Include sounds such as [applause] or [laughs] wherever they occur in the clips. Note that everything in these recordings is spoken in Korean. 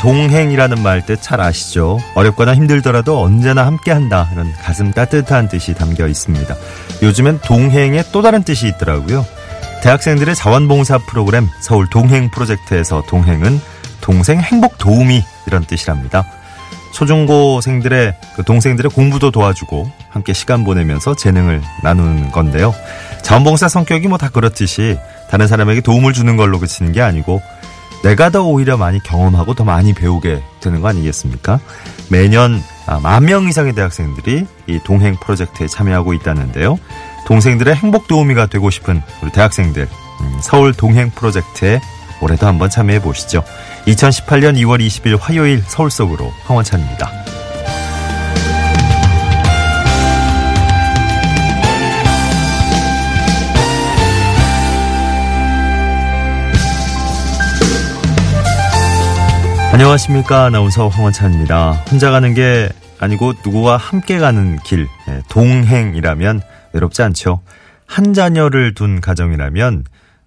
동행이라는 말 뜻 잘 아시죠? 어렵거나 힘들더라도 언제나 함께한다 이런 가슴 따뜻한 뜻이 담겨 있습니다. 요즘엔 동행에 또 다른 뜻이 있더라고요. 대학생들의 자원봉사 프로그램 서울 동행 프로젝트에서 동행은 동생 행복 도우미 이런 뜻이랍니다. 초중고생들의 그 동생들의 공부도 도와주고 함께 시간 보내면서 재능을 나누는 건데요. 자원봉사 성격이 뭐 다 그렇듯이 다른 사람에게 도움을 주는 걸로 그치는 게 아니고 내가 더 오히려 많이 경험하고 더 많이 배우게 되는 거 아니겠습니까? 매년 아, 만명 이상의 대학생들이 이 동행 프로젝트에 참여하고 있다는데요. 동생들의 행복 도우미가 되고 싶은 우리 대학생들 음, 서울 동행 프로젝트에 올해도 한번 참여해 보시죠. 2018년 2월 20일 화요일 서울 속으로 황원찬입니다. 안녕하십니까. 아나운서 황원찬입니다. 혼자 가는 게 아니고 누구와 함께 가는 길, 예, 동행이라면 외롭지 않죠. 한 자녀를 둔 가정이라면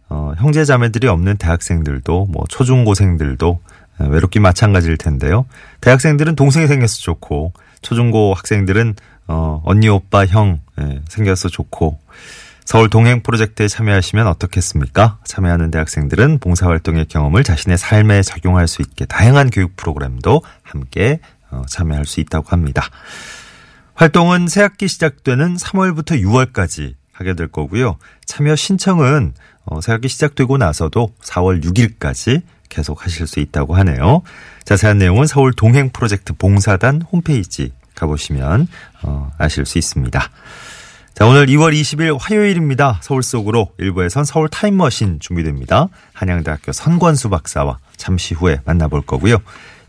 어, 형제 자매들이 없는 대학생들도 뭐 초중고생들도 예, 외롭기 마찬가지일 텐데요. 대학생들은 동생이 생겨서 좋고 초중고 학생들은 어, 언니 오빠 형 예, 생겨서 좋고 서울 동행 프로젝트에 참여하시면 어떻겠습니까? 참여하는 대학생들은 봉사활동의 경험을 자신의 삶에 적용할 수 있게 다양한 교육 프로그램도 함께 어, 참여할 수 있다고 합니다. 활동은 새학기 시작되는 3월부터 6월까지 하게 될 거고요. 참여 신청은 어, 새학기 시작되고 나서도 4월 6일까지 계속 하실 수 있다고 하네요. 자세한 내용은 서울 동행 프로젝트 봉사단 홈페이지 가보시면 어, 아실 수 있습니다. 자, 오늘 2월 20일 화요일입니다. 서울 속으로 일부에선 서울 타임머신 준비됩니다. 한양대학교 선권수 박사와 잠시 후에 만나볼 거고요.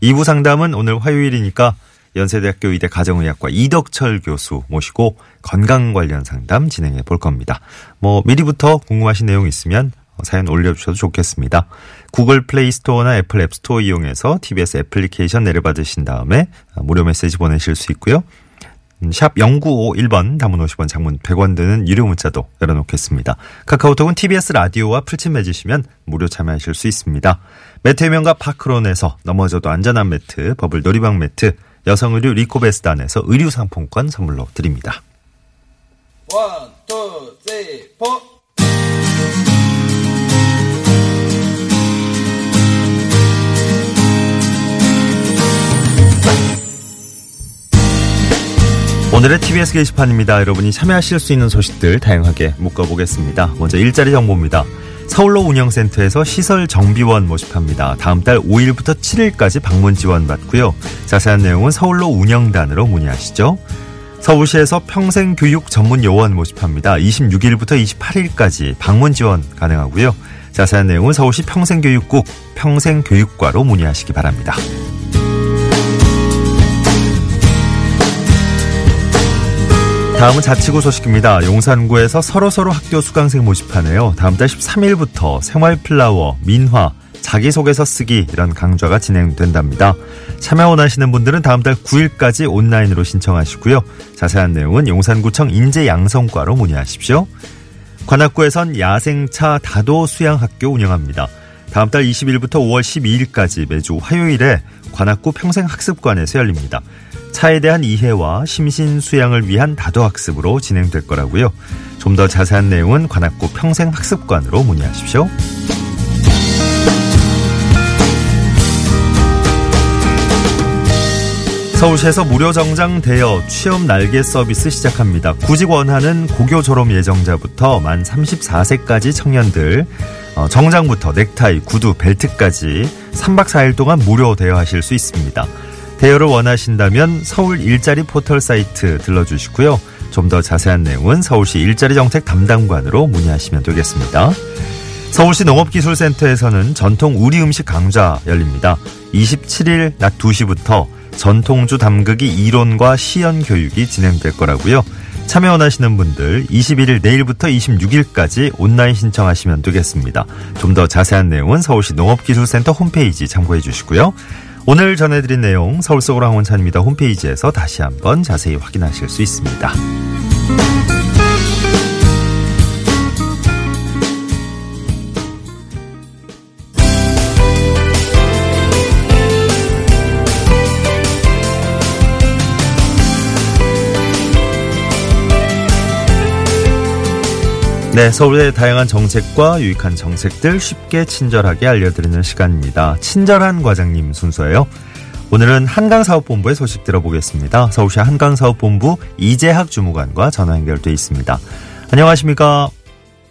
2부 상담은 오늘 화요일이니까 연세대학교 의대 가정의학과 이덕철 교수 모시고 건강 관련 상담 진행해 볼 겁니다. 뭐 미리부터 궁금하신 내용 있으면 사연 올려주셔도 좋겠습니다. 구글 플레이 스토어나 애플 앱 스토어 이용해서 TBS 애플리케이션 내려받으신 다음에 무료 메시지 보내실 수 있고요. 샵 0951번 단문 50원 장문 100원 드는 유료 문자도 열어놓겠습니다. 카카오톡은 TBS 라디오와 풀친 맺으시면 무료 참여하실 수 있습니다. 매트 해명과 파크론에서 넘어져도 안전한 매트, 버블 놀이방 매트, 여성 의류 리코베스단에서 의류 상품권 선물로 드립니다. One, two, three, four. 오늘의 TBS 게시판입니다. 여러분이 참여하실 수 있는 소식들 다양하게 묶어보겠습니다. 먼저 일자리 정보입니다. 서울로 운영센터에서 시설 정비원 모집합니다. 다음 달 5일부터 7일까지 방문 지원 받고요. 자세한 내용은 서울로 운영단으로 문의하시죠. 서울시에서 평생교육 전문 요원 모집합니다. 26일부터 28일까지 방문 지원 가능하고요. 자세한 내용은 서울시 평생교육국 평생교육과로 문의하시기 바랍니다. 다음은 자치구 소식입니다. 용산구에서 서로서로 학교 수강생 모집하네요. 다음 달 13일부터 생활플라워, 민화, 자기소개서 쓰기 이런 강좌가 진행된답니다. 참여 원하시는 분들은 다음 달 9일까지 온라인으로 신청하시고요. 자세한 내용은 용산구청 인재양성과로 문의하십시오. 관악구에선 야생차 다도 수양학교 운영합니다. 다음 달 20일부터 5월 12일까지 매주 화요일에 관악구 평생학습관에서 열립니다. 차에 대한 이해와 심신 수양을 위한 다도학습으로 진행될 거라고요. 좀 더 자세한 내용은 관악구 평생학습관으로 문의하십시오. 서울시에서 무료 정장 대여 취업 날개 서비스 시작합니다. 구직 원하는 고교 졸업 예정자부터 만 34세까지 청년들 어, 정장부터 넥타이, 구두, 벨트까지 3박 4일 동안 무료 대여하실 수 있습니다. 대여를 원하신다면 서울 일자리 포털 사이트 들러주시고요. 좀 더 자세한 내용은 서울시 일자리 정책 담당관으로 문의하시면 되겠습니다. 서울시 농업기술센터에서는 전통 우리 음식 강좌 열립니다. 27일 낮 2시부터 전통주 담그기 이론과 시연 교육이 진행될 거라고요. 참여 원하시는 분들 21일 내일부터 26일까지 온라인 신청하시면 되겠습니다. 좀 더 자세한 내용은 서울시 농업기술센터 홈페이지 참고해 주시고요. 오늘 전해드린 내용 서울 속으로 황원찬입니다. 홈페이지에서 다시 한번 자세히 확인하실 수 있습니다. 네, 서울의 다양한 정책과 유익한 정책들 쉽게 친절하게 알려드리는 시간입니다. 친절한 과장님 순서예요. 오늘은 한강사업본부의 소식 들어보겠습니다. 서울시 한강사업본부 이재학 주무관과 전화 연결돼 있습니다. 안녕하십니까?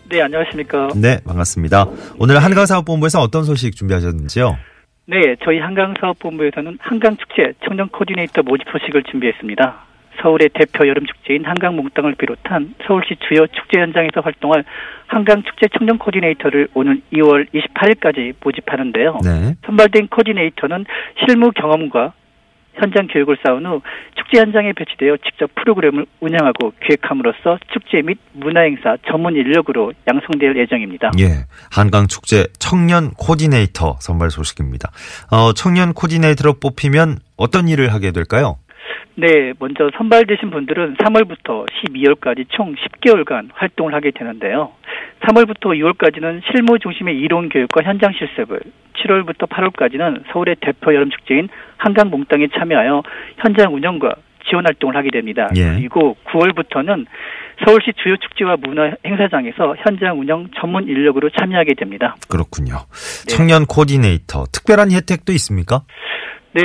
네, 안녕하십니까. 네, 반갑습니다. 오늘 한강사업본부에서 어떤 소식 준비하셨는지요? 네, 저희 한강사업본부에서는 한강축제 청년 코디네이터 모집 소식을 준비했습니다. 서울의 대표 여름 축제인 한강 몽땅을 비롯한 서울시 주요 축제 현장에서 활동할 한강 축제 청년 코디네이터를 오는 2월 28일까지 모집하는데요. 네. 선발된 코디네이터는 실무 경험과 현장 교육을 쌓은 후 축제 현장에 배치되어 직접 프로그램을 운영하고 기획함으로써 축제 및 문화행사 전문 인력으로 양성될 예정입니다. 예. 한강축제 청년 코디네이터 선발 소식입니다. 어, 청년 코디네이터로 뽑히면 어떤 일을 하게 될까요? 네, 먼저 선발되신 분들은 3월부터 12월까지 총 10개월간 활동을 하게 되는데요. 3월부터 6월까지는 실무 중심의 이론 교육과 현장 실습을, 7월부터 8월까지는 서울의 대표 여름 축제인 한강 몽땅에 참여하여 현장 운영과 지원 활동을 하게 됩니다. 예. 그리고 9월부터는 서울시 주요 축제와 문화 행사장에서 현장 운영 전문 인력으로 참여하게 됩니다. 그렇군요. 네. 청년 코디네이터 특별한 혜택도 있습니까? 네,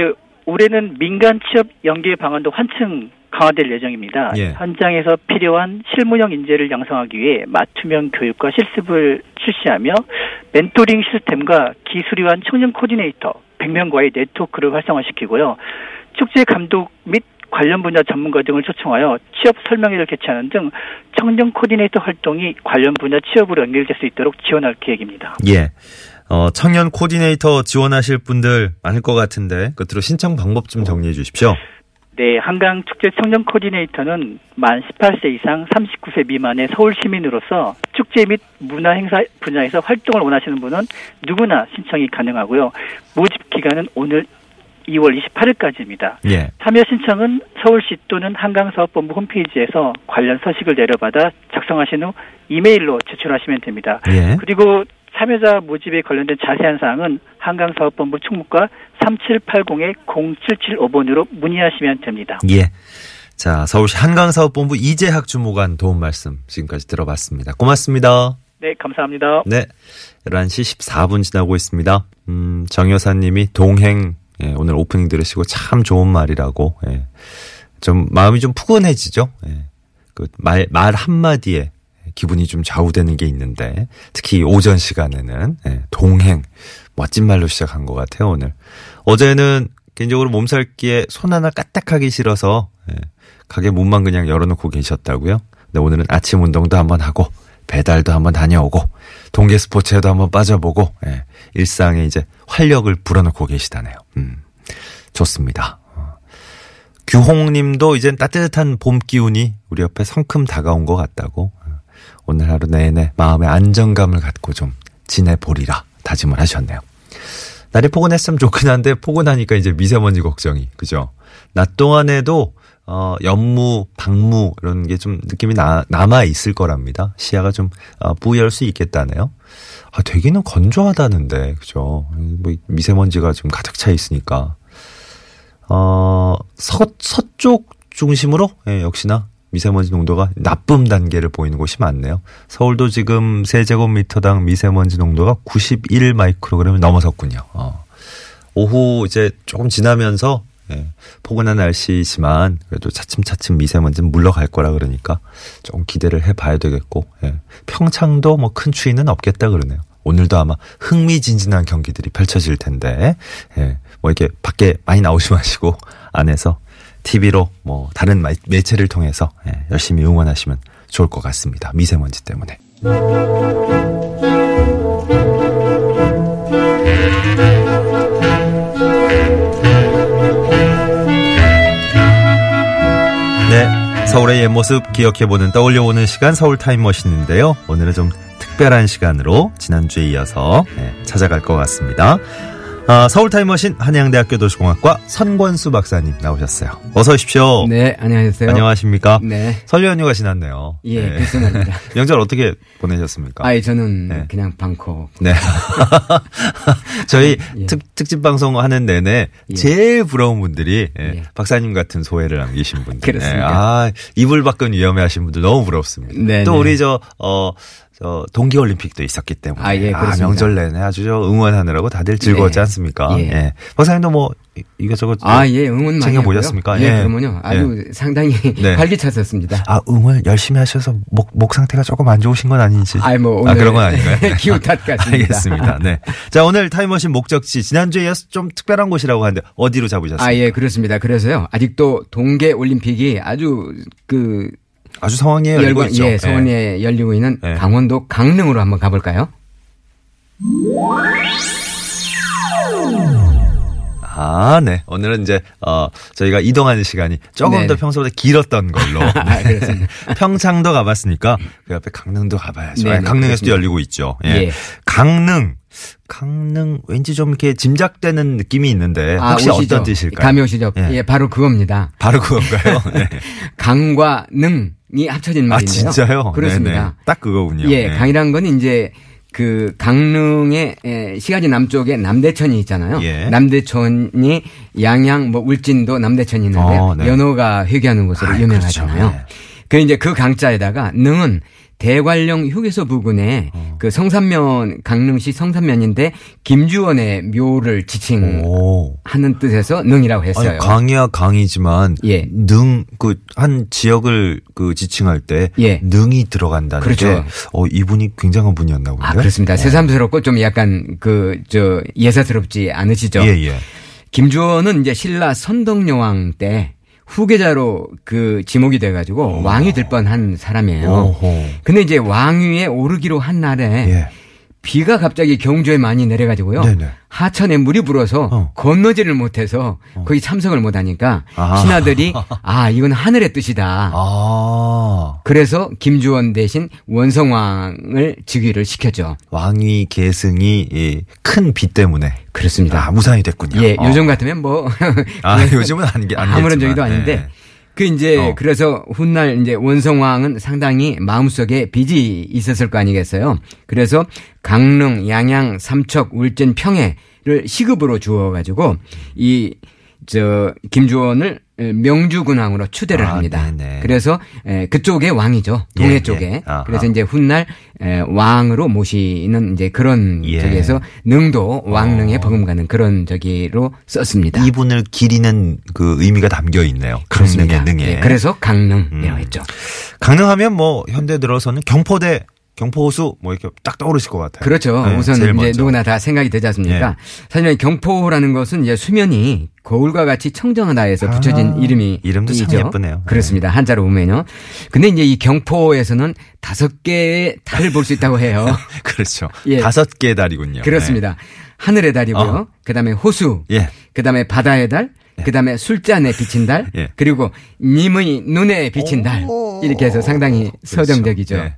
올해는 민간 취업 연계 방안도 한층 강화될 예정입니다. 예. 현장에서 필요한 실무형 인재를 양성하기 위해 맞춤형 교육과 실습을 실시하며 멘토링 시스템과 기술위원 청년 코디네이터 100명과의 네트워크를 활성화시키고요. 축제 감독 및 관련 분야 전문가 등을 초청하여 취업 설명회를 개최하는 등 청년 코디네이터 활동이 관련 분야 취업으로 연결될 수 있도록 지원할 계획입니다. 예. 어, 청년 코디네이터 지원하실 분들 많을 것 같은데 끝으로 신청 방법 좀 정리해 주십시오. 네, 한강 축제 청년 코디네이터는 만 18세 이상 39세 미만의 서울 시민으로서 축제 및 문화 행사 분야에서 활동을 원하시는 분은 누구나 신청이 가능하고요. 모집 기간은 오늘 2월 28일까지입니다. 예. 참여 신청은 서울시 또는 한강사업본부 홈페이지에서 관련 서식을 내려받아 작성하신 후 이메일로 제출하시면 됩니다. 예. 그리고 참여자 모집에 관련된 자세한 사항은 한강사업본부 충무과 3780-0775번으로 문의하시면 됩니다. 예. 자, 서울시 한강사업본부 이재학 주무관 도움 말씀 지금까지 들어봤습니다. 고맙습니다. 네, 감사합니다. 네. 11시 14분 지나고 있습니다. 음, 정 여사님이 동행, 예, 오늘 오프닝 들으시고 참 좋은 말이라고, 예. 좀 마음이 좀 푸근해지죠? 예. 그 말, 말 한마디에 기분이 좀 좌우되는 게 있는데, 특히 오전 시간에는, 예, 동행, 멋진 말로 시작한 것 같아요, 오늘. 어제는 개인적으로 몸살기에 손 하나 까딱하기 싫어서, 예, 가게 문만 그냥 열어놓고 계셨다고요? 근데 오늘은 아침 운동도 한번 하고, 배달도 한번 다녀오고, 동계 스포츠에도 한번 빠져보고, 예, 일상에 이제 활력을 불어넣고 계시다네요. 음, 좋습니다. 어. 규홍님도 이젠 따뜻한 봄 기운이 우리 옆에 성큼 다가온 것 같다고. 어, 오늘 하루 내내 마음의 안정감을 갖고 좀 지내보리라 다짐을 하셨네요. 날이 포근했으면 좋긴 한데 포근하니까 이제 미세먼지 걱정이 그죠? 낮 동안에도 어 연무, 방무 이런 게 좀 느낌이 나, 남아 있을 거랍니다. 시야가 좀 어, 부여할 수 있겠다네요. 아 되기는 건조하다는데 그죠? 뭐 미세먼지가 좀 가득 차 있으니까 어 서, 서쪽 중심으로 예, 역시나 미세먼지 농도가 나쁨 단계를 보이는 곳이 많네요. 서울도 지금 세제곱미터당 미세먼지 농도가 91 마이크로그램을 넘어섰군요. 어. 오후 이제 조금 지나면서 예, 포근한 날씨지만 그래도 차츰차츰 미세먼지는 물러갈 거라 그러니까 조금 기대를 해봐야 되겠고 예. 평창도 뭐 큰 추위는 없겠다 그러네요. 오늘도 아마 흥미진진한 경기들이 펼쳐질 텐데 예, 뭐 이렇게 밖에 많이 나오지 마시고 안에서 TV로 뭐 다른 마- 매체를 통해서 예, 열심히 응원하시면 좋을 것 같습니다. 미세먼지 때문에. 네, 서울의 옛 모습 기억해보는 떠올려보는 시간 서울 타임머신인데요. 오늘은 좀 특별한 시간으로 지난주에 이어서 네, 찾아갈 것 같습니다. 아, 서울 타임머신 한양대학교 도시공학과 선권수 박사님 나오셨어요. 어서 오십시오. 네, 안녕하세요. 안녕하십니까? 네. 설 연휴가 지났네요. 예, 네. 그렇습니다. [laughs] 명절 어떻게 보내셨습니까? 아, 예, 저는 네. 그냥 방콕. 네. [laughs] 저희 예. 특, 특집 방송 하는 내내 예. 제일 부러운 분들이 예, 예. 박사님 같은 소회를 남기신 분들. 그렇습니까? 예, 아, 이불 밖은 위험해 하신 분들 너무 부럽습니다. 네, 또 네. 우리 저, 어, 저 동계올림픽도 있었기 때문에. 아, 예, 그렇습니다. 명절 내내 아주 저 응원하느라고 다들 즐거웠지 네. 않습니까? 예. 예. 박사님도 뭐 이- 이것저것. 아, 예, 응원 많이 챙겨 보셨습니까? 하고요. 예, 예. 그러면요. 아주 상당히 [laughs] 네. 활기찼었습니다. 아, 응원 열심히 하셔서 목, 목 상태가 조금 안 좋으신 건 아닌지. 아이, 뭐, 아, 오늘 그런 건 아닌가요? [laughs] 기후 탓 같습니다. 알겠습니다. 네. 자, 오늘 타임머신 목적지 지난주에 이어서 좀 특별한 곳이라고 하는데 어디로 잡으셨습니까? 아, 예, 그렇습니다. 그래서요. 아직도 동계 올림픽이 아주 그 아주 성황리에 열리고 열광, 있죠. 예, 소원에 열리고 있는 네. 강원도 강릉으로 한번 가볼까요? 아, 네. 오늘은 이제 어 저희가 이동하는 시간이 조금 네네. 더 평소보다 길었던 걸로. [laughs] 아, 그렇습니다. [laughs] 평창도 가봤으니까 그 옆에 강릉도 가봐야죠. 네네, 아, 강릉에서도 그렇습니다. 열리고 있죠. 예. 예. 강릉. 강릉 왠지 좀 이렇게 짐작되는 느낌이 있는데 아, 혹시 오시죠. 어떤 뜻일까요? 감이 오시죠? 예. 예, 바로 그겁니다. 바로 그건가요? [laughs] 네. 강과 능 이 합쳐진 아 말인데요. 진짜요? 그렇습니다. 네네. 딱 그거군요. 예, 네. 강이란 건 이제 그 강릉의 에, 시가지 남쪽에 남대천이 있잖아요. 예. 남대천이 양양 뭐 울진도 남대천이 있는데 어, 네. 연호가 회귀하는 곳으로 아, 유명하잖아요. 그렇죠. 네. 그 이제 그 강자에다가 능은 대관령 휴게소 부근에 어. 그 성산면 강릉시 성산면인데 김주원의 묘를 지칭하는 오. 뜻에서 능이라고 했어요. 아니, 강이야 강이지만 예. 능그 한 지역을 그 지칭할 때 예. 능이 들어간다는 그렇죠. 게 어, 이분이 굉장한 분이었나 본데. 아, 그렇습니다. 새삼스럽고 좀 약간 그, 저, 예사스럽지 않으시죠? 예, 예. 김주원은 이제 신라 선덕여왕 때 후계자로 그 지목이 돼가지고 왕이 될 뻔한 사람이에요. 오호. 근데 이제 왕위에 오르기로 한 날에 예. 비가 갑자기 경주에 많이 내려가지고요. 네네. 하천에 물이 불어서 어. 건너지를 못해서 거기 참석을 못하니까 아. 신하들이 [laughs] 아 이건 하늘의 뜻이다. 아. 그래서 김주원 대신 원성왕을 즉위를 시켰죠. 왕위 계승이 이큰비 때문에 그렇습니다. 아, 무산이 됐군요. 예, 어. 요즘 같으면 뭐 [laughs] 아, 요즘은 아니, 아니겠지만. 아무런 저기도 아닌데 예. 그 이제 어. 그래서 훗날 이제 원성왕은 상당히 마음속에 빚이 있었을 거 아니겠어요. 그래서 강릉, 양양, 삼척, 울진, 평해를 시급으로 주어 가지고 이 저 김주원을 명주군왕으로 추대를 아, 합니다. 네네. 그래서 에, 그쪽의 왕이죠. 동해 예, 예. 쪽에. 아하. 그래서 이제 훗날 에, 왕으로 모시는 이제 그런 예. 저기에서 능도 왕릉에 어. 버금가는 그런 저기로 썼습니다. 이분을 기리는 그 의미가 담겨 있네요. 강릉의 능에. 예, 그래서 강릉이라고 음. 했죠. 강릉하면 뭐 현대 들어서는 경포대, 경포호수 뭐 이렇게 딱 떠오르실 것 같아요. 그렇죠. 네, 우선 이제 먼저. 누구나 다 생각이 되지 않습니까? 예. 사실 경포라는 것은 이제 수면이 거울과 같이 청정하다 해서 붙여진 아, 이름이 이름도 참. 예쁘네요. 그렇습니다. 한자로 보면요. 근데 이제 이 경포에서는 다섯 개의 달을 볼 수 있다고 해요. [laughs] 그렇죠. 예. 다섯 개의 달이군요. 그렇습니다. 하늘의 달이고요. 어. 그다음에 호수, 예. 그다음에 바다의 달, 그다음에 술잔에 비친 달, 예. 그리고 님의 눈에 비친 달 이렇게 해서 상당히 그렇죠. 서정적이죠. 예.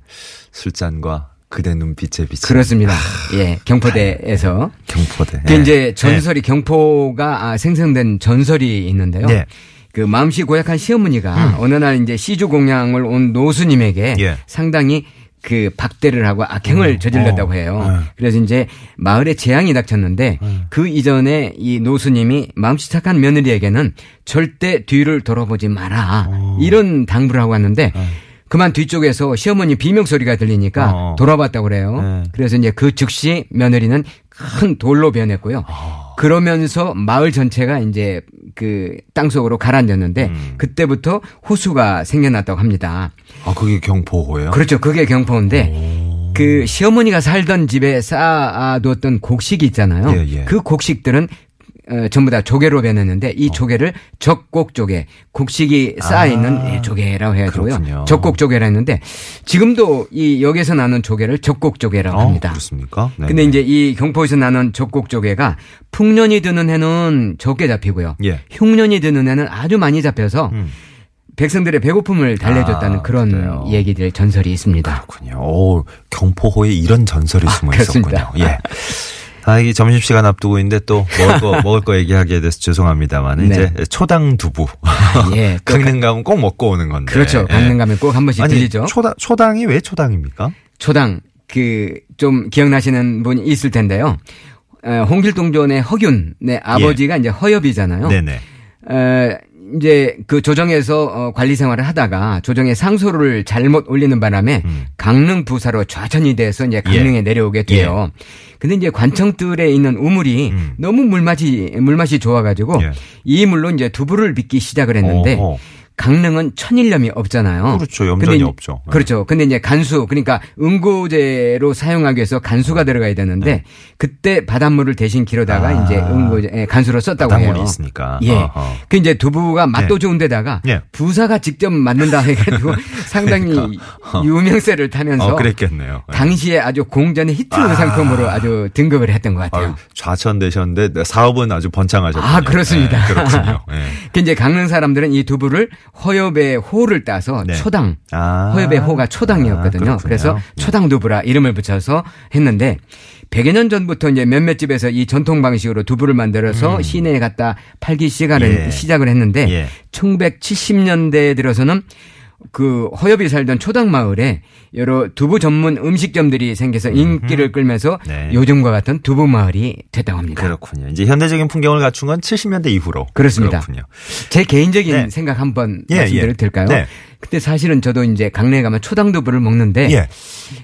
술잔과 그대 눈빛에 비친 그렇습니다. 예, 경포대에서. 경포대. 그 예. 이제 전설이 경포가 아, 생성된 전설이 있는데요. 예. 그 마음씨 고약한 시어머니가 어느 날 이제 시주 공양을 온 노수님에게 예. 상당히 그 박대를 하고 악행을 저질렀다고 어. 해요. 예. 그래서 이제 마을에 재앙이 닥쳤는데 그 이전에 이 노수님이 마음씨 착한 며느리에게는 절대 뒤를 돌아보지 마라 어. 이런 당부를 하고 왔는데 그만 뒤쪽에서 시어머니 비명 소리가 들리니까 어. 돌아봤다고 그래요. 네. 그래서 이제 그 즉시 며느리는 큰 돌로 변했고요. 아. 그러면서 마을 전체가 이제 그 땅속으로 가라앉았는데 음. 그때부터 호수가 생겨났다고 합니다. 아, 그게 경포호예요? 그렇죠. 그게 경포인데 그 시어머니가 살던 집에 쌓아뒀던 곡식이 있잖아요. 예, 예. 그 곡식들은 어, 전부 다 조개로 변했는데 어. 이 조개를 적곡조개, 곡식이 쌓아있는 아, 예, 조개라고 해가지고요. 그렇군요. 적곡조개라 했는데 지금도 이 여기서 나는 조개를 적곡조개라고 어, 합니다. 그렇습니까? 네. 근데 이제 이 경포에서 나는 적곡조개가 풍년이 드는 해는 적게 잡히고요. 예. 흉년이 드는 해는 아주 많이 잡혀서 음. 백성들의 배고픔을 달래줬다는 아, 그런 그래요. 얘기들 전설이 있습니다. 그렇군요. 오, 경포호에 이런 전설이 숨어 그렇습니다. 있었군요. 예. [laughs] 아, 이게 점심시간 앞두고 있는데 또 먹을 거, [laughs] 먹을 거 얘기하게 돼서 죄송합니다만, 네. 이제 초당 두부. 예, [laughs] 또 강릉 가면 꼭 먹고 오는 건데. 그렇죠. 예. 강릉 가면 꼭 한 번씩 아니, 들리죠. 초당, 초당이 왜 초당입니까? 초당 그 좀 기억나시는 분이 있을 텐데요. 어, 홍길동전의 허균의 아버지가 이제 허엽이잖아요. 예. 네네. 어, 이제 그 조정에서 어, 관리 생활을 하다가 조정에 상소를 잘못 올리는 바람에 음. 강릉 부사로 좌천이 돼서 이제 강릉에 내려오게 돼요. 근데 이제 관청들에 있는 우물이 예. 음. 너무 물맛이 물맛이 좋아가지고 예. 이 물로 이제 두부를 빚기 시작을 했는데 어허. 강릉은 천일염이 없잖아요. 그렇죠. 염전이 근데 없죠. 예. 그렇죠. 근데 이제 간수 그러니까 응고제로 사용하기 위해서 간수가 들어가야 되는데 네. 그때 바닷물을 대신 기르다가 아. 이제 응고제 예, 간수로 썼다고 바닷물이 해요. 있으니까. 예. 어허. 그 이제 두부가 맛도 네. 좋은데다가 예. 부사가 직접 만든다 해가지고 [laughs] 상당히 유명세를 타면서 어, 그랬겠네요. 예. 당시에 아주 공전의 히트 상품으로 아주 등극을 했던 것 같아요. 좌천되셨는데 사업은 아주 번창하셨군요. 아, 그렇습니다. 예, 그렇군요. [laughs] 예. 그 이제 강릉 사람들은 이 두부를 허엽의 호를 따서 네. 초당 아. 허엽의 호가 초당이었거든요. 아. 그래서 초당 두부라 이름을 붙여서 했는데 100여 년 전부터 이제 몇몇 집에서 이 전통 방식으로 두부를 만들어서 시내에 갖다 팔기 시작을, 음. 예. 시작을 했는데 예. 1970년대에 들어서는 그 허엽이 살던 초당 마을에 여러 두부 전문 음식점들이 생겨서 인기를 끌면서 네. 요즘과 같은 두부 마을이 됐다고 합니다. 그렇군요. 이제 현대적인 풍경을 갖춘 건 70년대 이후로. 그렇습니다. 그렇군요. 제 개인적인 네. 생각 한번 예, 말씀드려도 예. 될까요? 네. 근데 사실은 저도 이제 강릉에 가면 초당 두부를 먹는데 예.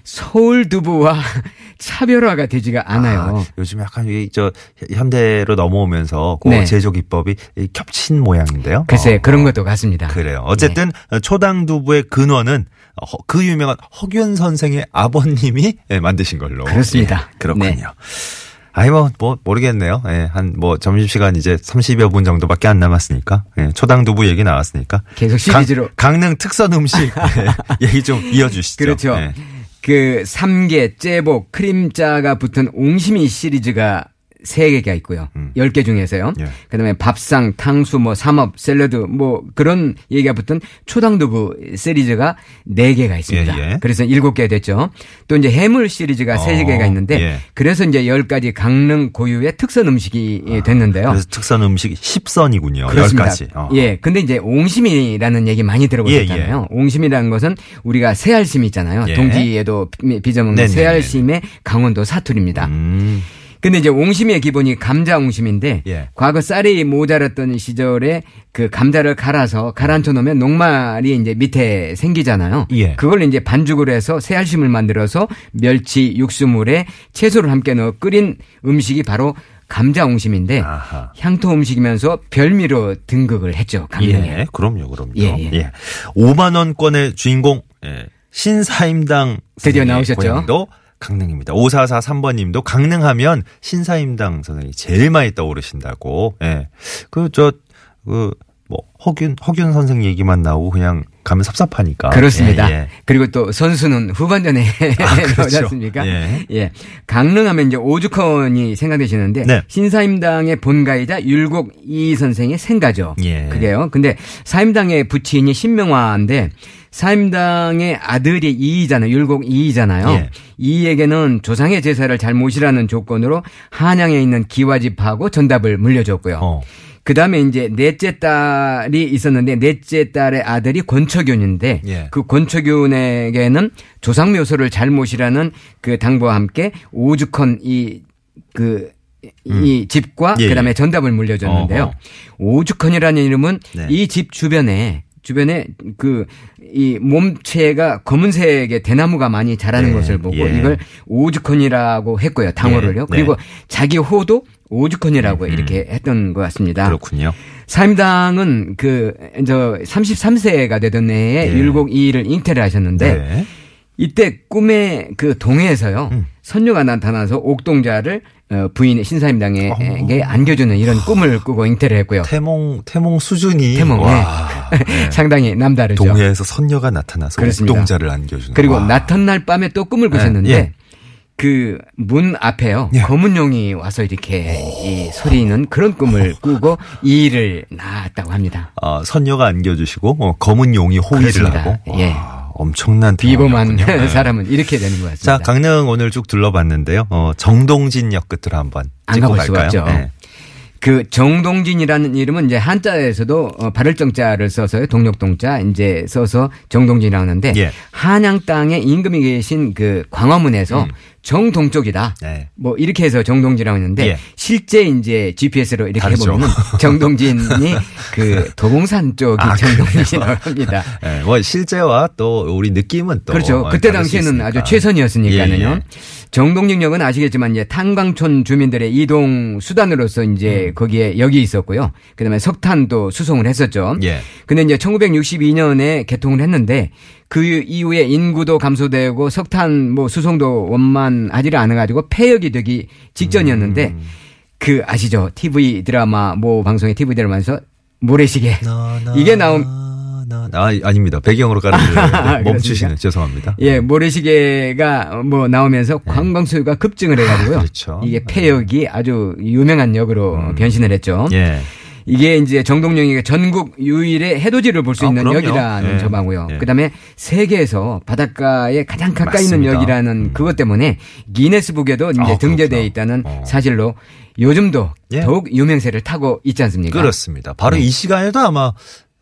서울 두부와 [laughs] 차별화가 되지가 않아요. 아, 요즘 약간 이게 저 현대로 넘어오면서 그 네. 제조 기법이 이 겹친 모양인데요. 글쎄 어, 그런 어. 것도 같습니다. 그래요. 어쨌든 초당 두부의 근원은 허- 그 유명한 허균 선생의 아버님이 예, 만드신 걸로. 그렇습니다. 예, 그렇군요. 네. 아니 뭐, 뭐 모르겠네요. 예, 한 뭐 점심시간 이제 30여 분 정도밖에 안 남았으니까 예, 초당 두부 얘기 나왔으니까 계속 시리즈로. 강, 릉 특선 음식 [laughs] 예, 얘기 좀 이어주시죠. 그렇죠. 예. 그 삼계, 째복, 크림자가 붙은 옹심이 시리즈가 세 개가 있고요. 음. 열개 중에서요. 예. 그다음에 밥상, 탕수, 뭐 삼업, 샐러드 뭐 그런 얘기가 붙은 초당두부 시리즈가 네 개가 있습니다. 예, 예. 그래서 일곱 개 됐죠. 또 이제 해물 시리즈가 세 어, 개가 있는데 예. 그래서 이제 열 가지 강릉 고유의 특선 음식이 됐는데요. 아, 그래서 특선 음식 10선이군요. 그렇습니다. 10가지. 어. 예. 근데 이제 옹심이라는 얘기 많이 들어보셨잖아요. 옹심이라는 것은 우리가 새알심 있잖아요. 예. 동지에도 비- 빚어먹는 네네네. 새알심의 강원도 사투리입니다. 음. 근데 이제 옹심이의 기본이 감자 옹심인데 예. 과거 쌀이 모자랐던 시절에 그 감자를 갈아서 가라앉혀 놓으면 녹말이 이제 밑에 생기잖아요. 예. 그걸 이제 반죽을 해서 새알심을 만들어서 멸치 육수물에 채소를 함께 넣어 끓인 음식이 바로 감자 옹심인데 아하. 향토 음식이면서 별미로 등극을 했죠. 강릉에. 예, 그럼요, 그럼요. 예, 예. 5만 원권의 주인공 예, 신사임당 드디어 선생님의 나오셨죠? 고향도 강릉입니다. 5443번 님도 강릉하면 신사임당 선생이 제일 많이 떠오르신다고. 예. 그저 그 뭐 허균 허균 선생 얘기만 나오고 그냥 가면 섭섭하니까. 그렇습니다. 예, 예. 그리고 또 선수는 후반전에 아, [laughs] 그렇죠. 않습니까? 예. 예. 강릉하면 이제 오죽헌이 생각되시는데 네. 신사임당의 본가이자 율곡 이 선생의 생가죠. 예. 그게요. 근데 사임당의 부친이 신명화인데 사임당의 아들이 이이잖아요. 율곡 이이잖아요. 예. 이에게는 조상의 제사를 잘 모시라는 조건으로 한양에 있는 기와집하고 전답을 물려줬고요. 어. 그 다음에 이제 넷째 딸이 있었는데 넷째 딸의 아들이 권처균인데 예. 그 권처균에게는 조상 묘소를 잘 모시라는 그 당부와 함께 오죽헌 이그이 집과 예, 그다음에 예. 전답을 물려줬는데요. 어허. 오죽헌이라는 이름은 네. 이집 주변에 주변에 그 이 몸체가 검은색의 대나무가 많이 자라는 네, 것을 보고 예. 이걸 오죽헌이라고 했고요. 당호를요. 네, 그리고 네. 자기 호도 오죽헌이라고 이렇게 했던 것 같습니다. 그렇군요. 사임당은 그, 저, 33세가 되던 해에 네. 율곡 이일을 잉태를 하셨는데, 네. 이때 꿈에 그 동해에서요, 음. 선녀가 나타나서 옥동자를 어, 부인 신사임당에게 어. 안겨주는 이런 꿈을 꾸고 잉태를 했고요. 태몽 태몽 수준이 태몽, 와. [laughs] 네. 상당히 남다르죠. 동해에서 선녀가 나타나서. 옥동자를 안겨주는. 그리고 와. 나탄날 밤에 또 꿈을 꾸셨는데, 예. 그문 앞에요. 예. 검은 용이 와서 이렇게 이 소리는 그런 꿈을 꾸고 이 일을 낳았다고 합니다. 어, 선녀가 안겨주시고 어, 검은 용이 호의를 그렇습니다. 하고 예. 와, 엄청난 비범한. [laughs] 네. 사람은 이렇게 되는 것 같습니다. 자 강릉 오늘 쭉 둘러봤는데요. 어, 정동진역 끝으로 한번 안 찍고 갈까요? 네. 그 정동진이라는 이름은 이제 한자에서도 어, 발을 정자를 써서요. 동력동자 이제 써서 정동진이라고 하는데 예. 한양 땅에 임금이 계신 그 광화문에서 정동쪽이다. 네. 뭐 이렇게 해서 정동진이라고 했는데 예. 실제 이제 GPS로 이렇게 다르죠. 해보면 [laughs] 정동진이 그 도봉산 쪽이 아, 정동진이라고 합니다. 네, [laughs] 뭐 실제와 또 우리 느낌은 또 그렇죠. 어, 그때 당시에는. 아주 최선이었으니까요. 예, 예. 정동진역은 아시겠지만 이제 탄광촌 주민들의 이동 수단으로서 음. 이제 거기에 역이 있었고요. 그다음에 석탄도 수송을 했었죠. 예. 근데 이제 1962년에 개통을 했는데 그 이후에 인구도 감소되고 석탄 뭐 수송도 원만하지를 않아 가지고 폐역이 되기 직전이었는데 음. 그 아시죠? TV 드라마 뭐 방송에 TV 드라마에서 모래시계 나, 나, 이게 나온 나, 아, 아닙니다. 배경으로 깔아주는 [laughs] 멈추시는? 죄송합니다. 예, 모래시계가 뭐 나오면서 관광 수요가 급증을 해가지고요. 아, 그렇죠. 이게 폐역이 아주 유명한 역으로 변신을 했죠. 예. 이게 이제 정동영이 전국 유일의 해돋이를 볼수 아, 있는 그럼요. 역이라는 예. 점하고요. 예. 그다음에 세계에서 바닷가에 가장 가까이 맞습니다. 있는 역이라는 그것 때문에 기네스북에도 이제 아, 등재되어 그렇구나. 있다는 어. 사실로 요즘도 예. 더욱 유명세를 타고 있지 않습니까? 그렇습니다. 바로 네. 이 시간에도 아마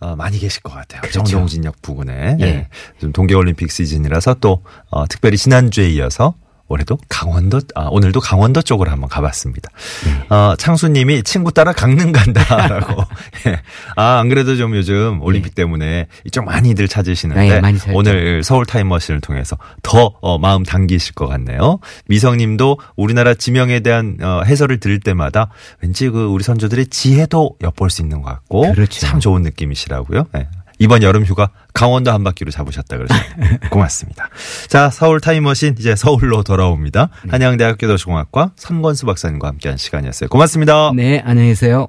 어, 많이 계실 것 같아요. 그렇죠. 정동진역 부근에. 예. 예. 좀 동계올림픽 시즌이라서 또 어, 특별히 지난주에 이어서 올해도 강원도, 아, 오늘도 강원도 쪽으로 한번 가봤습니다. 네. 어, 창수님이 친구 따라 강릉 간다라고. [laughs] 예. 아, 안 그래도 좀 요즘 올림픽 때문에 이쪽 많이들 찾으시는데 네, 많이. 오늘 서울 타임머신을 통해서 더 어, 마음 당기실 것 같네요. 미성님도 우리나라 지명에 대한 어, 해설을 들을 때마다 왠지 그 우리 선조들의 지혜도 엿볼 수 있는 것 같고 그렇죠. 참 좋은 느낌이시라고요. 네. 이번 여름 휴가 강원도 한 바퀴로 잡으셨다 그러셨네요. [laughs] 고맙습니다. 자, 서울 타임머신 이제 서울로 돌아옵니다. 네. 한양대학교 도시공학과 선건수 박사님과 함께한 시간이었어요. 고맙습니다. 네, 안녕히 계세요.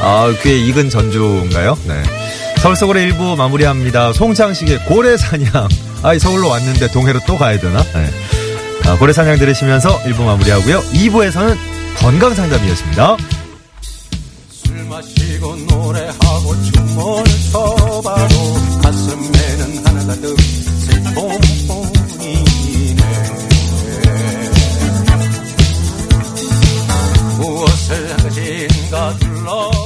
아, 귀에 익은 전주인가요? 네. 서울 서울의 일부 마무리합니다. 송창식의 고래 사냥. 아, 서울로 왔는데 동해로 또 가야 되나? 네. 아, 고래 사냥 들으시면서 1부 마무리하고요. 2부에서는 건강 상담이었습니다. 술 마시고 노래하고 춤을 춰봐도 가슴에는 하나가득 슬픔뿐이네 무엇을 하신가 둘러